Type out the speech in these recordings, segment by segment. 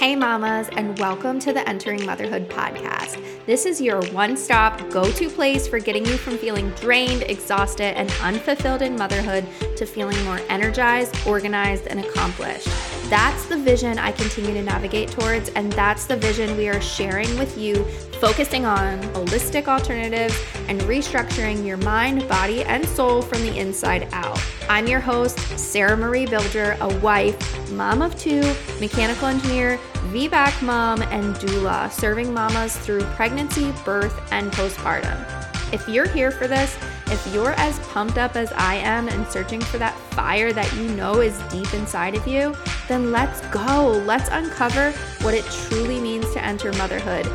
Hey, mamas, and welcome to the Entering Motherhood podcast. This is your one stop, go to place for getting you from feeling drained, exhausted, and unfulfilled in motherhood to feeling more energized, organized, and accomplished. That's the vision I continue to navigate towards, and that's the vision we are sharing with you, focusing on holistic alternatives and restructuring your mind, body, and soul from the inside out. I'm your host, Sarah Marie Bilger, a wife, mom of two, mechanical engineer, VBAC mom, and doula, serving mamas through pregnancy, birth, and postpartum. If you're here for this, if you're as pumped up as I am and searching for that fire that you know is deep inside of you, then let's go. Let's uncover what it truly means to enter motherhood.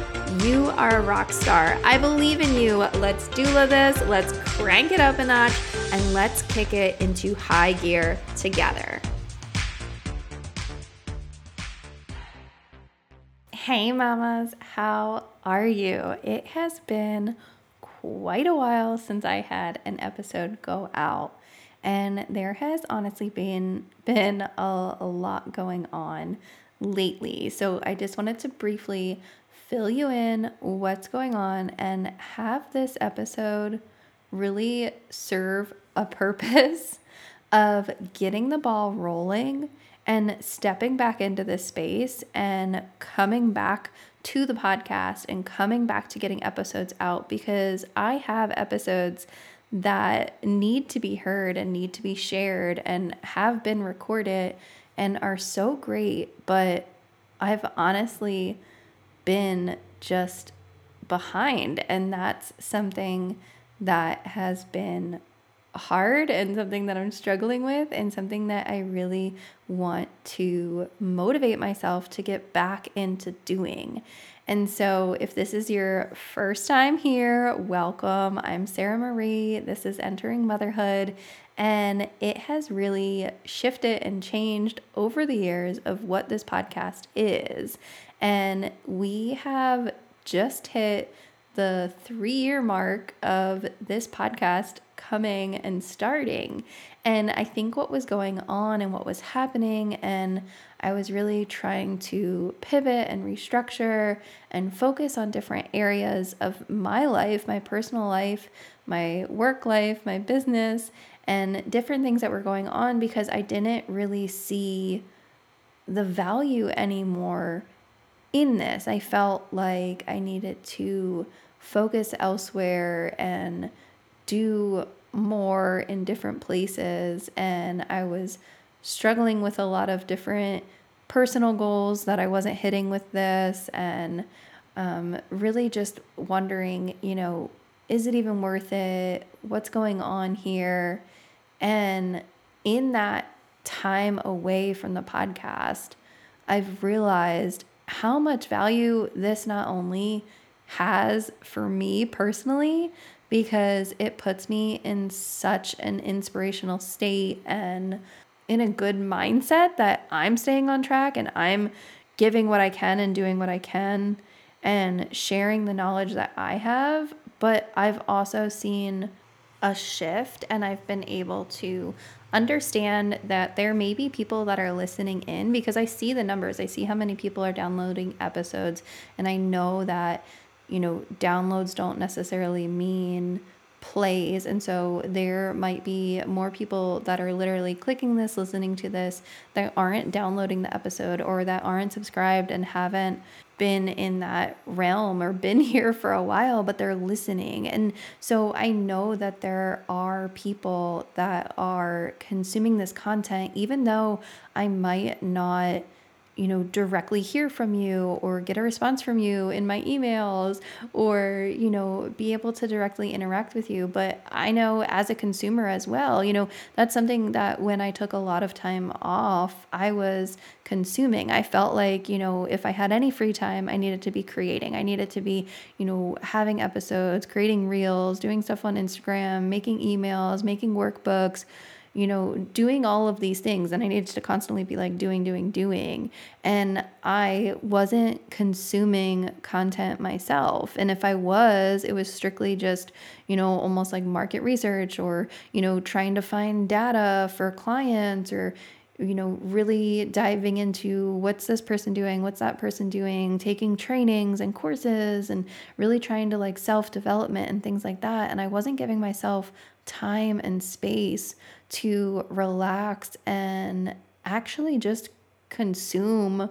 You are a rock star. I believe in you. Let's doula this. Let's crank it up a notch and let's kick it into high gear together. Hey, mamas, how are you? It has been quite a while since I had an episode go out, and there has honestly been been a, a lot going on lately. So I just wanted to briefly fill you in what's going on and have this episode really serve a purpose of getting the ball rolling and stepping back into this space and coming back to the podcast and coming back to getting episodes out because I have episodes that need to be heard and need to be shared and have been recorded and are so great, but I've honestly been just behind. And that's something that has been hard and something that I'm struggling with, and something that I really want to motivate myself to get back into doing. And so, if this is your first time here, welcome. I'm Sarah Marie. This is Entering Motherhood, and it has really shifted and changed over the years of what this podcast is. And we have just hit the three year mark of this podcast coming and starting. And I think what was going on and what was happening, and I was really trying to pivot and restructure and focus on different areas of my life, my personal life, my work life, my business, and different things that were going on because I didn't really see the value anymore in this. I felt like I needed to focus elsewhere and do more in different places. And I was struggling with a lot of different personal goals that I wasn't hitting with this, and um, really just wondering, you know, is it even worth it? What's going on here? And in that time away from the podcast, I've realized how much value this not only has for me personally, because it puts me in such an inspirational state and in a good mindset that I'm staying on track and I'm giving what I can and doing what I can and sharing the knowledge that I have. But I've also seen a shift and I've been able to understand that there may be people that are listening in because I see the numbers. I see how many people are downloading episodes and I know that you know, downloads don't necessarily mean plays. And so there might be more people that are literally clicking this, listening to this, that aren't downloading the episode or that aren't subscribed and haven't been in that realm or been here for a while, but they're listening. And so I know that there are people that are consuming this content, even though I might not you know, directly hear from you or get a response from you in my emails or, you know, be able to directly interact with you. But I know as a consumer as well, you know, that's something that when I took a lot of time off, I was consuming. I felt like, you know, if I had any free time, I needed to be creating. I needed to be, you know, having episodes, creating reels, doing stuff on Instagram, making emails, making workbooks you know, doing all of these things. And I needed to constantly be like doing, doing, doing. And I wasn't consuming content myself. And if I was, it was strictly just, you know, almost like market research or, you know, trying to find data for clients or, you know, really diving into what's this person doing, what's that person doing, taking trainings and courses and really trying to like self development and things like that. And I wasn't giving myself time and space to relax and actually just consume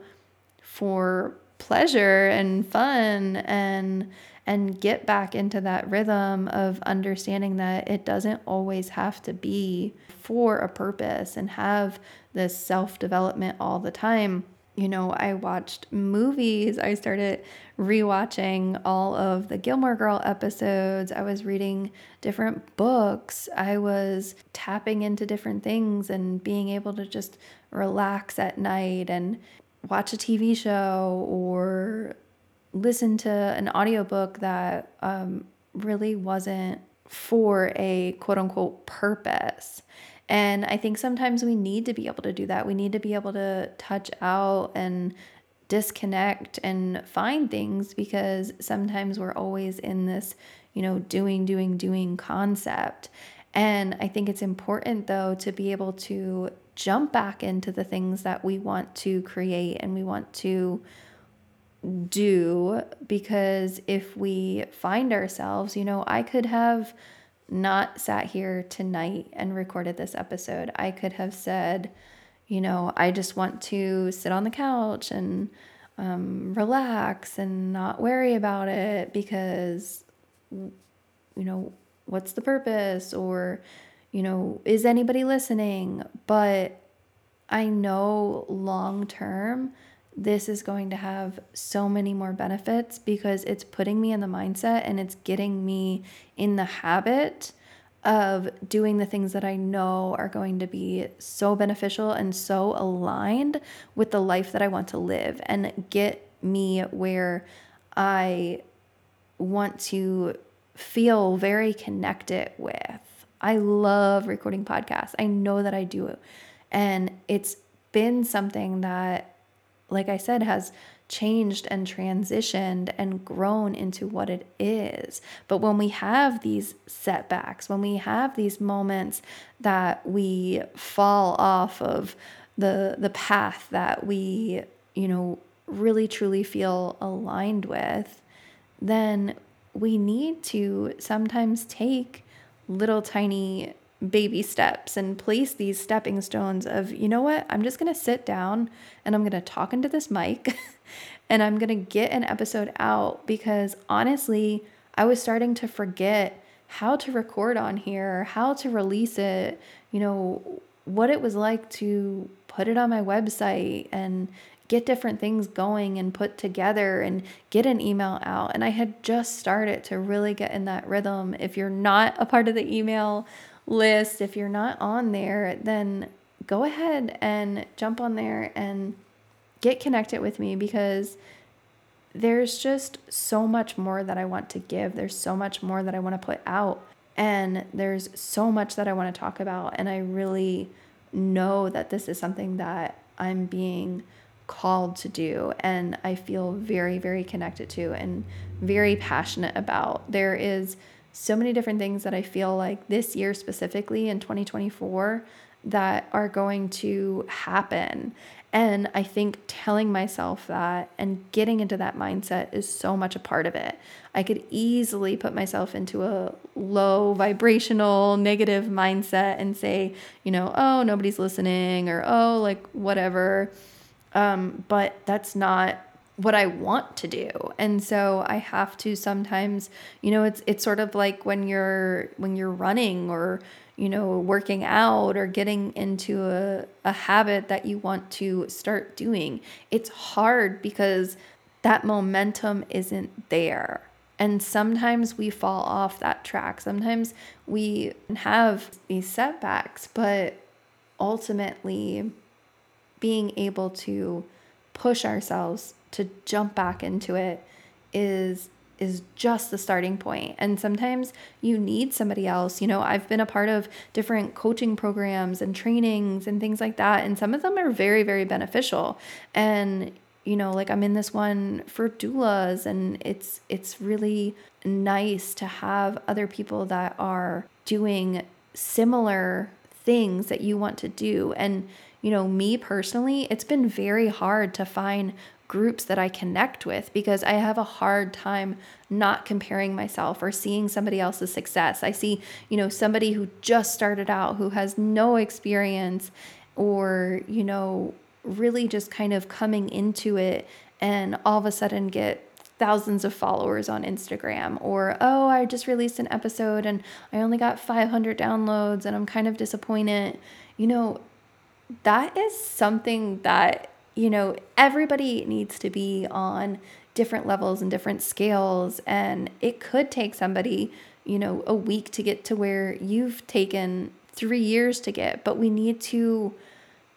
for pleasure and fun and and get back into that rhythm of understanding that it doesn't always have to be for a purpose and have this self development all the time. You know, I watched movies. I started rewatching all of the Gilmore Girl episodes. I was reading different books. I was tapping into different things and being able to just relax at night and watch a TV show or listen to an audiobook that um, really wasn't for a quote unquote purpose. And I think sometimes we need to be able to do that. We need to be able to touch out and disconnect and find things because sometimes we're always in this, you know, doing, doing, doing concept. And I think it's important though to be able to jump back into the things that we want to create and we want to do because if we find ourselves, you know, I could have not sat here tonight and recorded this episode. I could have said, you know, I just want to sit on the couch and um, relax and not worry about it because, you know, what's the purpose? Or, you know, is anybody listening? But I know long term, this is going to have so many more benefits because it's putting me in the mindset and it's getting me in the habit of doing the things that I know are going to be so beneficial and so aligned with the life that I want to live and get me where I want to feel very connected with. I love recording podcasts. I know that I do. And it's been something that like I said, has changed and transitioned and grown into what it is. But when we have these setbacks, when we have these moments that we fall off of the the path that we, you know, really truly feel aligned with, then we need to sometimes take little tiny baby steps and place these stepping stones of, you know what, I'm just going to sit down and I'm going to talk into this mic and I'm going to get an episode out because honestly, I was starting to forget how to record on here, how to release it, you know, what it was like to put it on my website and get different things going and put together and get an email out. And I had just started to really get in that rhythm. If you're not a part of the email list, if you're not on there, then go ahead and jump on there and get connected with me because there's just so much more that I want to give. There's so much more that I want to put out. And there's so much that I want to talk about. And I really know that this is something that I'm being called to do and I feel very, very connected to and very passionate about. There is so many different things that I feel like this year specifically in 2024 that are going to happen. And I think telling myself that and getting into that mindset is so much a part of it. I could easily put myself into a low vibrational, negative mindset and say, you know, oh, nobody's listening or oh, like whatever. Um, but that's not what I want to do. And so I have to sometimes, you know, it's it's sort of like when you're when you're running or, you know, working out or getting into a, a habit that you want to start doing. It's hard because that momentum isn't there. And sometimes we fall off that track. Sometimes we have these setbacks, but ultimately being able to push ourselves to jump back into it is is just the starting point. And sometimes you need somebody else. You know, I've been a part of different coaching programs and trainings and things like that. And some of them are very, very beneficial. And, you know, like I'm in this one for doulas and it's it's really nice to have other people that are doing similar things that you want to do. And, you know, me personally, it's been very hard to find groups that I connect with because I have a hard time not comparing myself or seeing somebody else's success. I see, you know, somebody who just started out who has no experience or, you know, really just kind of coming into it and all of a sudden get thousands of followers on Instagram or oh I just released an episode and I only got 500 downloads and I'm kind of disappointed. You know, that is something that you know, everybody needs to be on different levels and different scales. And it could take somebody, you know, a week to get to where you've taken three years to get, but we need to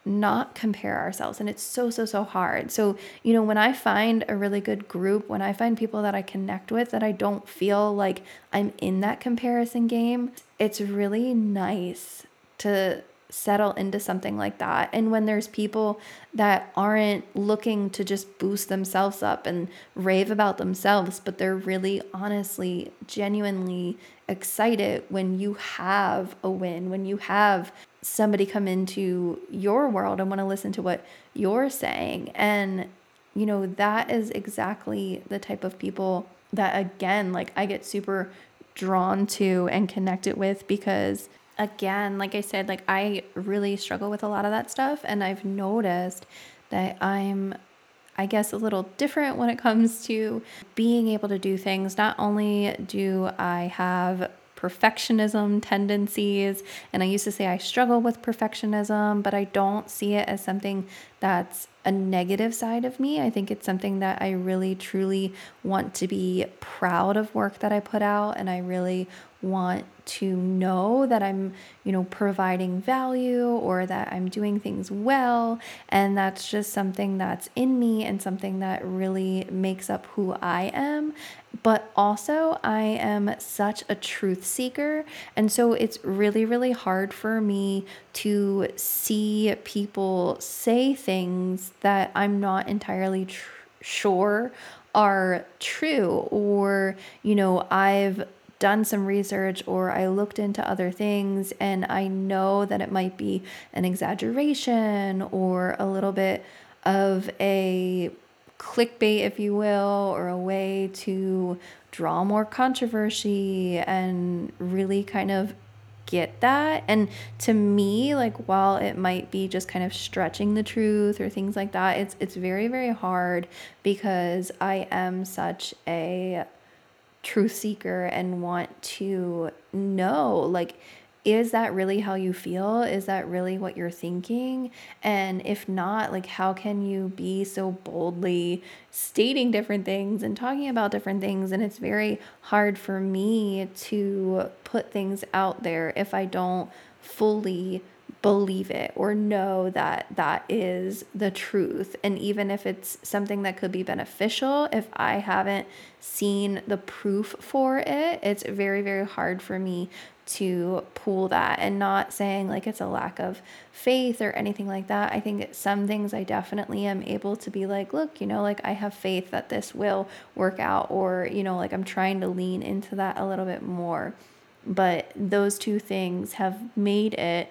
not compare ourselves. And it's so, so, so hard. So, you know, when I find a really good group, when I find people that I connect with, that I don't feel like I'm in that comparison game, it's really nice to settle into something like that. And when there's people that aren't looking to just boost themselves up and rave about themselves, but they're really honestly, genuinely excited when you have a win, when you have somebody come into your world and want to listen to what you're saying. And, you know, that is exactly the type of people that, again, like I get super drawn to and connected with because again, like I said, like I really struggle with a lot of that stuff. And I've noticed that I'm, I guess, a little different when it comes to being able to do things. Not only do I have perfectionism tendencies. And I used to say I struggle with perfectionism, but I don't see it as something that's a negative side of me. I think it's something that I really truly want to be proud of work that I put out and I really want to know that I'm, you know, providing value or that I'm doing things well. And that's just something that's in me and something that really makes up who I am. But also, I am such a truth seeker. And so it's really, really hard for me to see people say things that I'm not entirely tr- sure are true or you know I've done some research or I looked into other things and I know that it might be an exaggeration or a little bit of a clickbait, if you will, or a way to draw more controversy and really kind of get that. And to me, like while it might be just kind of stretching the truth or things like that, it's it's very very hard because I am such a truth seeker and want to know like is that really how you feel? Is that really what you're thinking? And if not, like, how can you be so boldly stating different things and talking about different things? And it's very hard for me to put things out there if I don't fully believe it or know that that is the truth. And even if it's something that could be beneficial, if I haven't seen the proof for it, it's very, very hard for me to pull that and not saying like it's a lack of faith or anything like that. I think some things I definitely am able to be like, look, you know, like I have faith that this will work out, or, you know, like I'm trying to lean into that a little bit more. But those two things have made it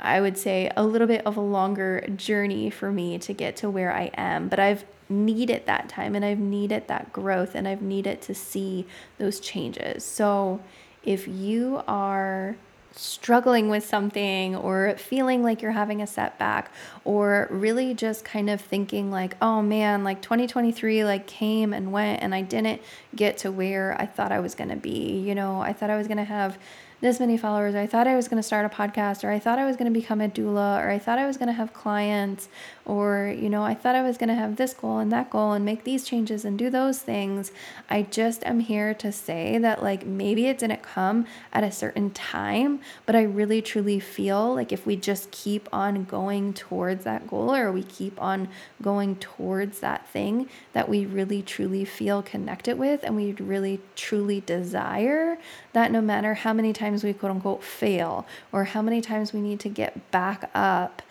I would say, a little bit of a longer journey for me to get to where I am. But I've needed that time and I've needed that growth and I've needed to see those changes. So if you are struggling with something or feeling like you're having a setback or really just kind of thinking like oh man like 2023 like came and went and I didn't get to where I thought I was going to be you know I thought I was going to have this many followers, or I thought I was going to start a podcast, or I thought I was going to become a doula, or I thought I was going to have clients, or, you know, I thought I was going to have this goal and that goal and make these changes and do those things. I just am here to say that, like, maybe it didn't come at a certain time, but I really truly feel like if we just keep on going towards that goal or we keep on going towards that thing that we really truly feel connected with and we really truly desire, that no matter how many times times we quote unquote fail or how many times we need to get back up,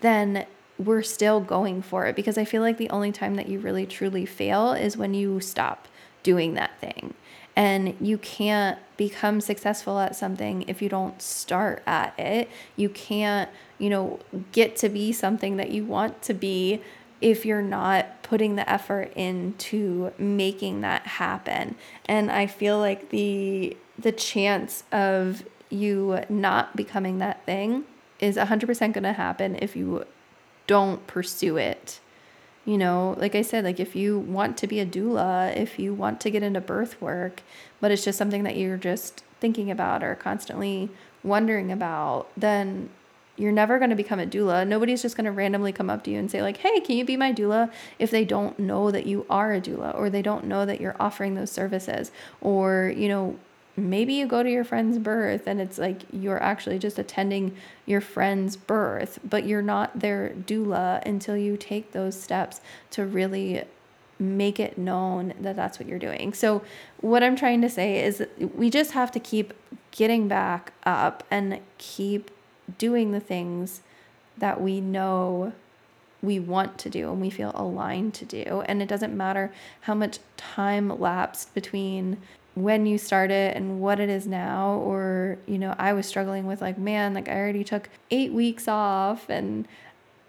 then we're still going for it because I feel like the only time that you really truly fail is when you stop doing that thing. And you can't become successful at something if you don't start at it. You can't, you know, get to be something that you want to be if you're not putting the effort into making that happen. And I feel like the the chance of you not becoming that thing is 100% going to happen if you don't pursue it. You know, like I said, like if you want to be a doula, if you want to get into birth work, but it's just something that you're just thinking about or constantly wondering about, then you're never going to become a doula. Nobody's just going to randomly come up to you and say like, "Hey, can you be my doula?" if they don't know that you are a doula or they don't know that you're offering those services or, you know, maybe you go to your friend's birth and it's like you're actually just attending your friend's birth, but you're not their doula until you take those steps to really make it known that that's what you're doing. So, what I'm trying to say is we just have to keep getting back up and keep doing the things that we know we want to do and we feel aligned to do. And it doesn't matter how much time lapsed between when you started and what it is now or you know i was struggling with like man like i already took eight weeks off and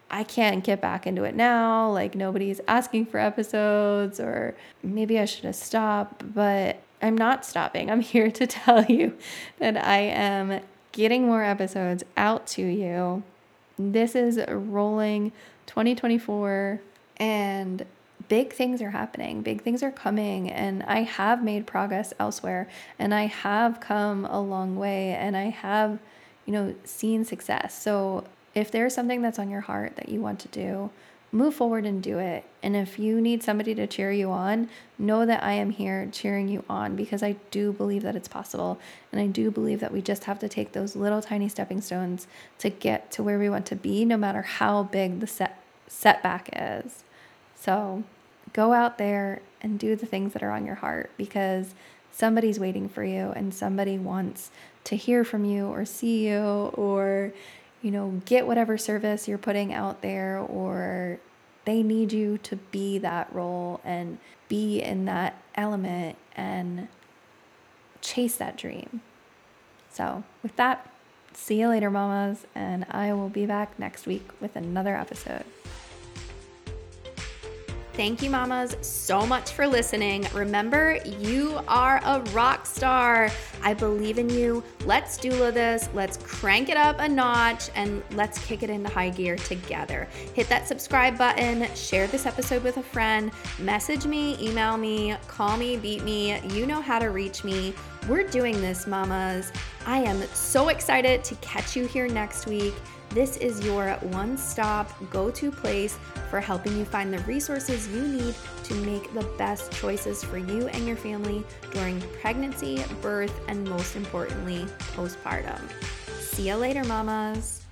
i can't get back into it now. Like nobody's asking for episodes or maybe i should have stopped but i'm not stopping. I'm here to tell you that i am getting more episodes out to you. This is rolling 2024 and big things are happening, big things are coming, and I have made progress elsewhere, and I have come a long way, and I have, you know, seen success. So if there's something that's on your heart that you want to do, move forward and do it. And if you need somebody to cheer you on, know that I am here cheering you on because I do believe that it's possible. And I do believe that we just have to take those little tiny stepping stones to get to where we want to be, no matter how big the set, setback is. So go out there and do the things that are on your heart because somebody's waiting for you and somebody wants to hear from you or see you or you know get whatever service you're putting out there or they need you to be that role and be in that element and chase that dream. So, with that, see you later, mamas, and I will be back next week with another episode. Thank you, mamas, so much for listening. Remember, you are a rock star. I believe in you. Let's do this. Let's crank it up a notch and let's kick it into high gear together. Hit that subscribe button, share this episode with a friend, message me, email me, call me, beat me. You know how to reach me. We're doing this, mamas. I am so excited to catch you here next week. This is your one stop go to place for helping you find the resources you need to make the best choices for you and your family during pregnancy, birth, and most importantly, postpartum. See you later, mamas.